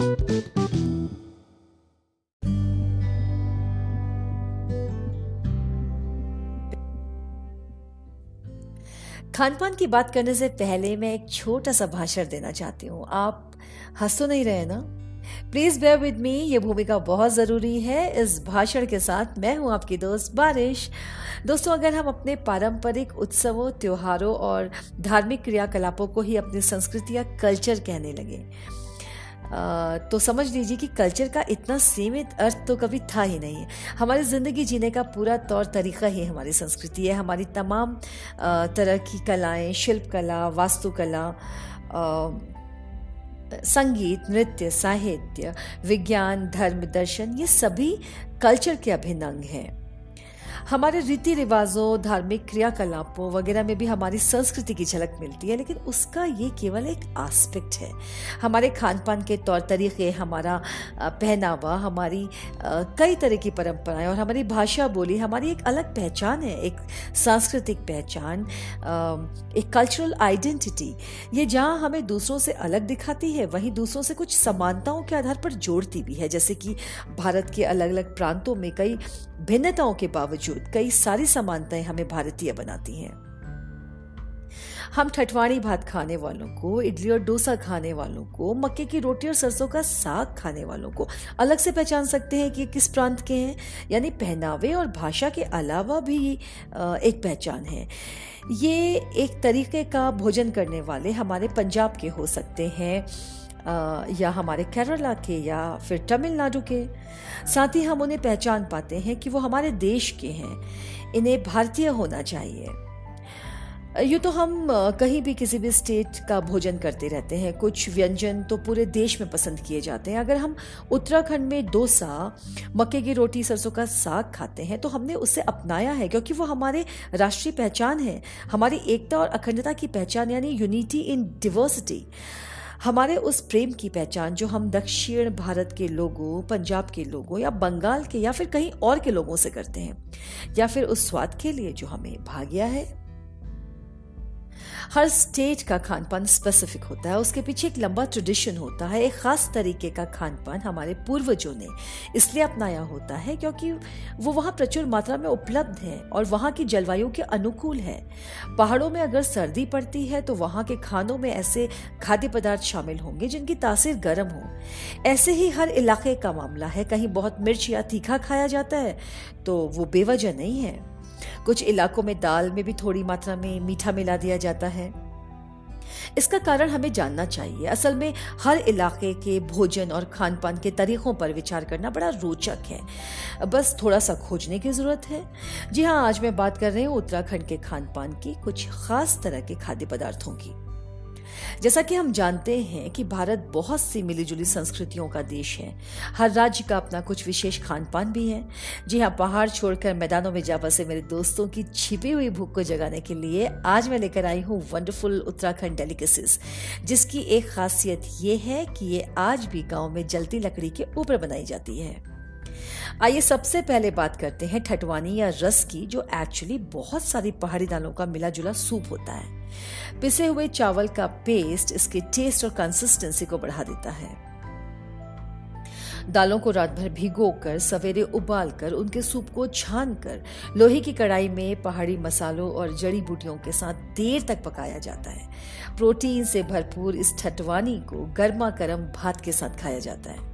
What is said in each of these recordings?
खान पान की बात करने से पहले मैं एक छोटा सा भाषण देना चाहती हूँ। आप हंस तो नहीं रहे ना? प्लीज़ बेयर विद मी ये भूमिका बहुत ज़रूरी है। इस भाषण के साथ मैं हूँ आपकी दोस्त बारिश। दोस्तों, अगर हम अपने पारंपरिक उत्सवों, त्योहारों और धार्मिक क्रियाकलापों को ही अपनी संस्कृति या कल्चर कहने लगे तो समझ लीजिए कि कल्चर का इतना सीमित अर्थ तो कभी था ही नहीं। हमारी ज़िंदगी जीने का पूरा तौर तरीका ही हमारी संस्कृति है। हमारी तमाम तरह की कलाएँ शिल्प कला वास्तुकला संगीत, नृत्य, साहित्य, विज्ञान, धर्म, दर्शन, ये सभी कल्चर के अभिन्न अंग हैं। हमारे रीति रिवाजों, धार्मिक क्रियाकलापों वगैरह में भी हमारी संस्कृति की झलक मिलती है, लेकिन उसका ये केवल एक आस्पेक्ट है। हमारे खान पान के तौर तरीके, हमारा पहनावा, हमारी कई तरह की परंपराएँ और हमारी भाषा बोली, हमारी एक अलग पहचान है, एक सांस्कृतिक पहचान एक कल्चरल आइडेंटिटी ये जहाँ हमें दूसरों से अलग दिखाती है, वहीं दूसरों से कुछ समानताओं के आधार पर जोड़ती भी है। जैसे कि भारत के अलग अलग प्रांतों में कई भिन्नताओं के बावजूद कई सारी समानताएँ हमें भारतीय बनाती हैं। हम ठठवाणी भात खाने वालों को, इडली और डोसा खाने वालों को, मक्के की रोटी और सरसों का साग खाने वालों को अलग से पहचान सकते हैं कि किस प्रांत के हैं। यानी पहनावे और भाषा के अलावा भी एक पहचान है। ये एक तरीके का भोजन करने वाले हमारे पंजाब के हो सकते हैं। या हमारे केरला के या फिर तमिलनाडु के। साथ ही हम उन्हें पहचान पाते हैं कि वो हमारे देश के हैं। इन्हें भारतीय होना चाहिए। यूँ तो हम कहीं भी किसी भी स्टेट का भोजन करते रहते हैं। कुछ व्यंजन तो पूरे देश में पसंद किए जाते हैं। अगर हम उत्तराखंड में डोसा, मक्के की रोटी, सरसों का साग खाते हैं तो हमने उसे अपनाया है, क्योंकि वो हमारे राष्ट्रीय पहचान है। हमारी एकता और अखंडता की पहचान, यानी यूनिटी इन डिवर्सिटी हमारे उस प्रेम की पहचान जो हम दक्षिण भारत के लोगों, पंजाब के लोगों या बंगाल के या फिर कहीं और के लोगों से करते हैं, या फिर उस स्वाद के लिए जो हमें भाग्या है हर स्टेट का खान पान स्पेसिफिक होता है। उसके पीछे एक लंबा ट्रेडिशन होता है, एक खास तरीके का खान पान हमारे पूर्वजों ने इसलिए अपनाया होता है क्योंकि वो वहाँ प्रचुर मात्रा में उपलब्ध है और वहाँ की जलवायु के अनुकूल है। पहाड़ों में अगर सर्दी पड़ती है तो वहाँ के खानों में ऐसे खाद्य पदार्थ शामिल होंगे जिनकी तासीर गर्म हो। ऐसे ही हर इलाके का मामला है। कहीं बहुत मिर्च या तीखा खाया जाता है तो वो बेवजह नहीं है। कुछ इलाकों में दाल में भी थोड़ी मात्रा में मीठा मिला दिया जाता है। इसका कारण हमें जानना चाहिए। असल में हर इलाके के भोजन और खान पान के तरीकों पर विचार करना बड़ा रोचक है। बस थोड़ा सा खोजने की ज़रूरत है। जी हाँ आज मैं बात कर रही हूँ उत्तराखंड के खान पान की कुछ खास तरह के खाद्य पदार्थों की। जैसा कि हम जानते हैं कि भारत बहुत सी मिलीजुली संस्कृतियों का देश है। हर राज्य का अपना कुछ विशेष खान पान भी है। जी हाँ पहाड़ छोड़कर मैदानों में जा बसे मेरे दोस्तों की छिपी हुई भूख को जगाने के लिए आज मैं लेकर आई हूँ वंडरफुल उत्तराखंड डेलिकेसीज जिसकी एक खासियत ये है कि ये आज भी गाँव में जलती लकड़ी के ऊपर बनाई जाती है। आइए सबसे पहले बात करते हैं ठटवानी या रस की, जो एक्चुअली बहुत सारी पहाड़ी दालों का मिला जुला सूप होता है। पिसे हुए चावल का पेस्ट इसके टेस्ट और कंसिस्टेंसी को बढ़ा देता है। दालों को रात भर भिगोकर सवेरे उबालकर उनके सूप को छान कर लोहे की कढ़ाई में पहाड़ी मसालों और जड़ी बूटियों के साथ देर तक पकाया जाता है। प्रोटीन से भरपूर इस ठटवानी को गर्मा गर्म भात के साथ खाया जाता है।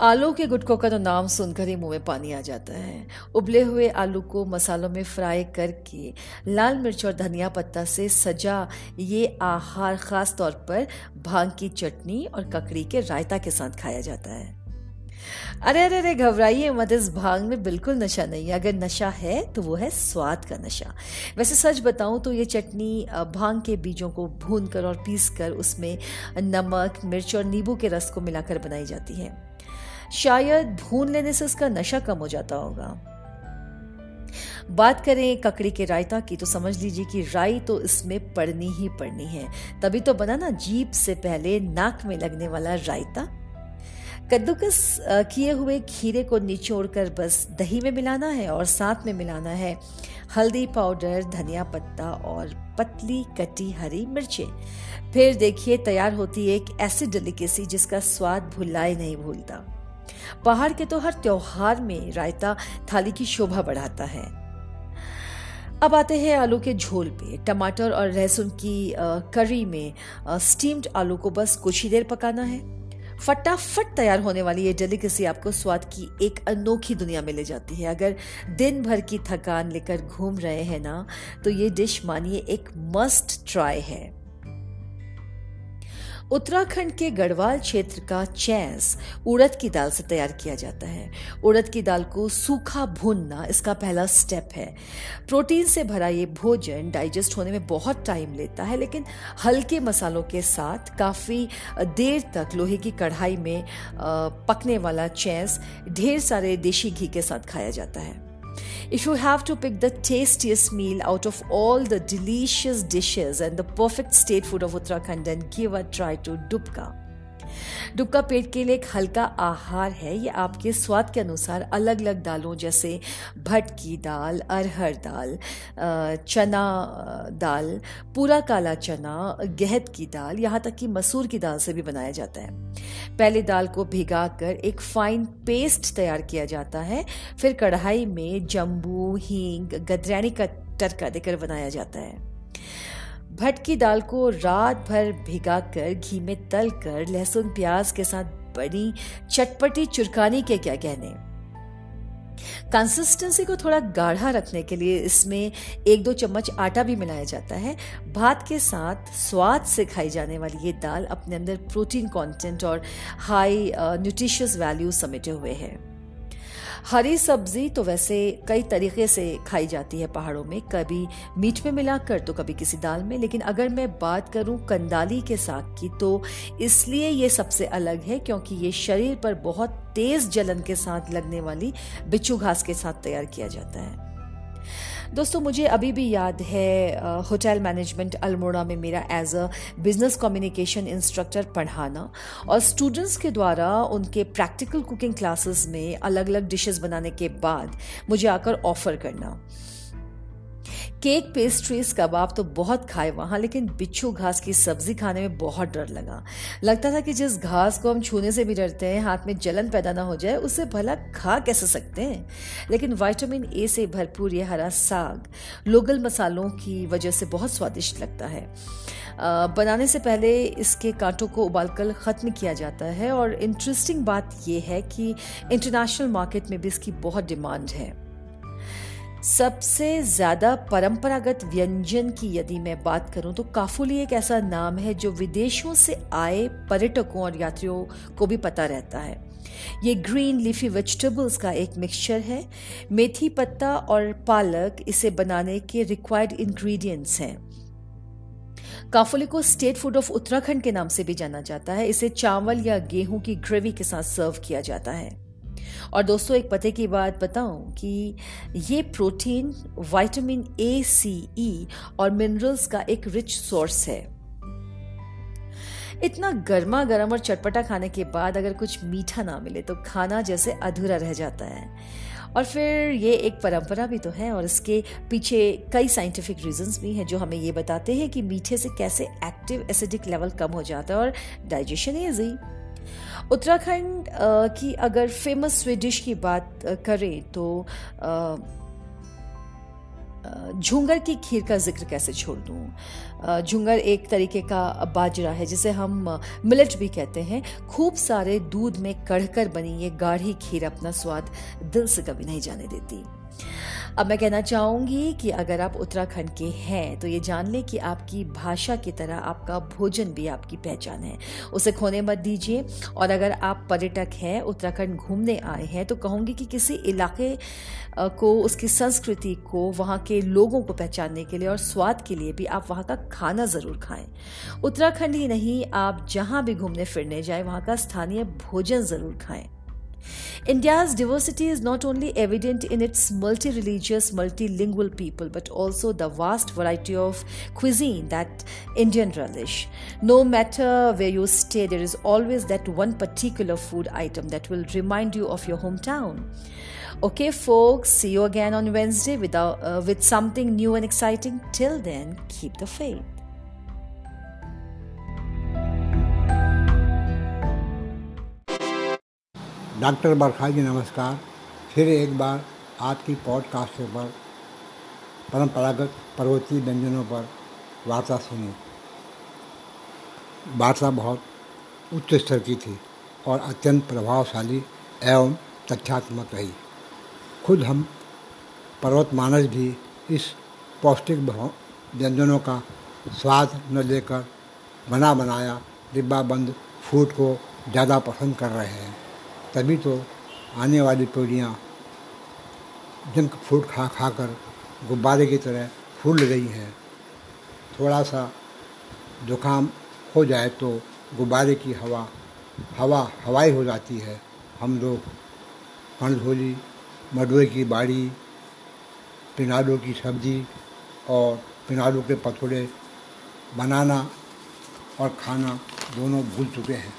आलू के गुटकों का तो नाम सुनकर ही मुँह में पानी आ जाता है। उबले हुए आलू को मसालों में फ्राई करके लाल मिर्च और धनिया पत्ता से सजा ये आहार खास तौर पर भाँग की चटनी और ककड़ी के रायता के साथ खाया जाता है। अरे अरे अरे, घबराइए मत, इस भाँग में बिल्कुल नशा नहीं है। अगर नशा है तो वो है स्वाद का नशा। वैसे सच बताऊँ तो ये चटनी भाँग के बीजों को भून कर और पीस कर उसमें नमक, मिर्च और नींबू के रस को मिलाकर बनाई जाती है। शायद भून लेने से उसका नशा कम हो जाता होगा। बात करें ककड़ी के रायता की तो समझ लीजिए कि राई तो इसमें पड़नी ही पड़नी है। तभी तो बना ना जीप से पहले नाक में लगने वाला रायता। कद्दूकस किए हुए खीरे को निचोड़कर बस दही में मिलाना है और साथ में मिलाना है हल्दी पाउडर, धनिया पत्ता और पतली कटी हरी मिर्चें। फिर देखिए, तैयार होती है एक ऐसी डेलिकेसी जिसका स्वाद भुलाए नहीं भूलता। पहाड़ के तो हर त्योहार में रायता थाली की शोभा बढ़ाता है। अब आते हैं आलू के झोल पे। टमाटर और लहसुन की करी में स्टीम्ड आलू को बस कुछ ही देर पकाना है। फटाफट तैयार होने वाली ये डेलिकेसी आपको स्वाद की एक अनोखी दुनिया में ले जाती है। अगर दिन भर की थकान लेकर घूम रहे हैं ना तो ये डिश मानिए एक मस्ट ट्राई है। उत्तराखंड के गढ़वाल क्षेत्र का चैस उड़द की दाल से तैयार किया जाता है। उड़द की दाल को सूखा भूनना इसका पहला स्टेप है। प्रोटीन से भरा ये भोजन डाइजेस्ट होने में बहुत टाइम लेता है, लेकिन हल्के मसालों के साथ काफ़ी देर तक लोहे की कढ़ाई में पकने वाला चैस ढेर सारे देशी घी के साथ खाया जाता है। If you have to pick the tastiest meal out of all the delicious dishes and the perfect state food of Uttarakhand, then give a try to Dubka. डुबका पेट के लिए एक हल्का आहार है। ये आपके स्वाद के अनुसार अलग अलग दालों जैसे भट की दाल, अरहर दाल चना दाल, पूरा काला चना गहत की दाल, यहाँ तक कि मसूर की दाल से भी बनाया जाता है। पहले दाल को भिगा कर एक फाइन पेस्ट तैयार किया जाता है। फिर कढ़ाई में जम्बू, हींग गदरैनी का टरका देकर बनाया जाता है। भट की दाल को रात भर भिगाकर घी में तल कर लहसुन प्याज के साथ बड़ी चटपटी चुरकानी के क्या कहने? कंसिस्टेंसी को थोड़ा गाढ़ा रखने के लिए इसमें एक दो चम्मच आटा भी मिलाया जाता है। भात के साथ स्वाद से खाई जाने वाली ये दाल अपने अंदर प्रोटीन कंटेंट और हाई न्यूट्रिशियस वैल्यू समेटे हुए है। हरी सब्ज़ी तो वैसे कई तरीके से खाई जाती है पहाड़ों में। कभी मीट में मिलाकर तो कभी किसी दाल में, लेकिन अगर मैं बात करूँ कंदाली के साग की तो इसलिए ये सबसे अलग है क्योंकि ये शरीर पर बहुत तेज जलन के साथ लगने वाली बिच्छू घास के साथ तैयार किया जाता है। दोस्तों, मुझे अभी भी याद है होटल मैनेजमेंट अल्मोड़ा में मेरा as a business communication instructor पढ़ाना और स्टूडेंट्स के द्वारा उनके प्रैक्टिकल कुकिंग क्लासेस में अलग अलग डिशेस बनाने के बाद मुझे आकर ऑफ़र करना। केक पेस्ट्रीज, कबाब तो बहुत खाए वहाँ, लेकिन बिच्छू घास की सब्ज़ी खाने में बहुत डर लगा। लगता था कि जिस घास को हम छूने से भी डरते हैं, हाथ में जलन पैदा ना हो जाए, उसे भला खा कैसे सकते हैं? लेकिन वाइटामिन ए से भरपूर यह हरा साग लोगल मसालों की वजह से बहुत स्वादिष्ट लगता है। बनाने से पहले इसके कांटों को उबालकर ख़त्म किया जाता है और इंटरेस्टिंग बात यह है कि इंटरनेशनल मार्केट में भी इसकी बहुत डिमांड है। सबसे ज़्यादा परंपरागत व्यंजन की यदि मैं बात करूँ तो काफुली एक ऐसा नाम है जो विदेशों से आए पर्यटकों और यात्रियों को भी पता रहता है। ये ग्रीन लीफी वेजिटेबल्स का एक मिक्सचर है। मेथी पत्ता और पालक इसे बनाने के रिक्वायर्ड इंग्रेडिएंट्स हैं। काफुली को स्टेट फ़ूड ऑफ़ उत्तराखंड के नाम से भी जाना जाता है। इसे चावल या गेहूँ की ग्रेवी के साथ सर्व किया जाता है। और दोस्तों, एक पते की बात बताऊँ कि ये प्रोटीन विटामिन ए सी ई और मिनरल्स का एक रिच सोर्स है। इतना गर्मा गर्म और चटपटा खाने के बाद अगर कुछ मीठा ना मिले तो खाना जैसे अधूरा रह जाता है। और फिर ये एक परंपरा भी तो है और इसके पीछे कई साइंटिफिक रीजंस भी हैं जो हमें ये बताते हैं कि मीठे से कैसे एक्टिव एसिडिक लेवल कम हो जाता है और डाइजेशन ईजी उत्तराखंड की अगर फ़ेमस स्वीडिश की बात करें तो झुंगर की खीर का ज़िक्र कैसे छोड़ दूँ? झुंगर एक तरीके का बाजरा है, जिसे हम मिलेट भी कहते हैं। खूब सारे दूध में कढ़कर बनी ये गाढ़ी खीर अपना स्वाद दिल से कभी नहीं जाने देती। अब मैं कहना चाहूँगी कि अगर आप उत्तराखंड के हैं तो ये जान लें कि आपकी भाषा की तरह आपका भोजन भी आपकी पहचान है। उसे खोने मत दीजिए। और अगर आप पर्यटक हैं, उत्तराखंड घूमने आए हैं तो कहूँगी कि किसी इलाके को, उसकी संस्कृति को, वहाँ के लोगों को पहचानने के लिए और स्वाद के लिए भी आप वहाँ का खाना ज़रूर खाएँ। उत्तराखंड ही नहीं, आप जहाँ भी घूमने फिरने जाए, वहाँ का स्थानीय भोजन ज़रूर खाएँ। India's diversity is not only evident in its multi religious, multilingual people, but also the vast variety of cuisine that Indian relish. No matter where you stay, there is always that one particular food item that will remind you of your hometown. Okay, folks, see you again on Wednesday with, uh, with something new and exciting. Till then, keep the faith. Doctor Barkha ji नमस्कार। फिर एक बार आपकी podcast पर, परंपरागत पर्वतीय व्यंजनों पर वार्ता सुनी। वार्ता बहुत उच्च स्तर की थी और अत्यंत प्रभावशाली एवं तथ्यात्मक रही। खुद हम पर्वत मानस भी इस पौष्टिक व्यंजनों का स्वाद न लेकर बना बनाया डिब्बा बंद फ़ूड को ज़्यादा पसंद कर रहे हैं। तभी तो आने वाली पीढ़ियाँ जंक फ़ूड खा खा कर गुब्बारे की तरह फूल रही हैं। थोड़ा सा जुकाम हो जाए तो गुब्बारे की हवा हवा हवाई हो जाती है। हम लोग कणधोली मडुए की बाड़ी, पिनाडो की सब्ज़ी और पिनाडो के पकौड़े बनाना और खाना दोनों भूल चुके हैं।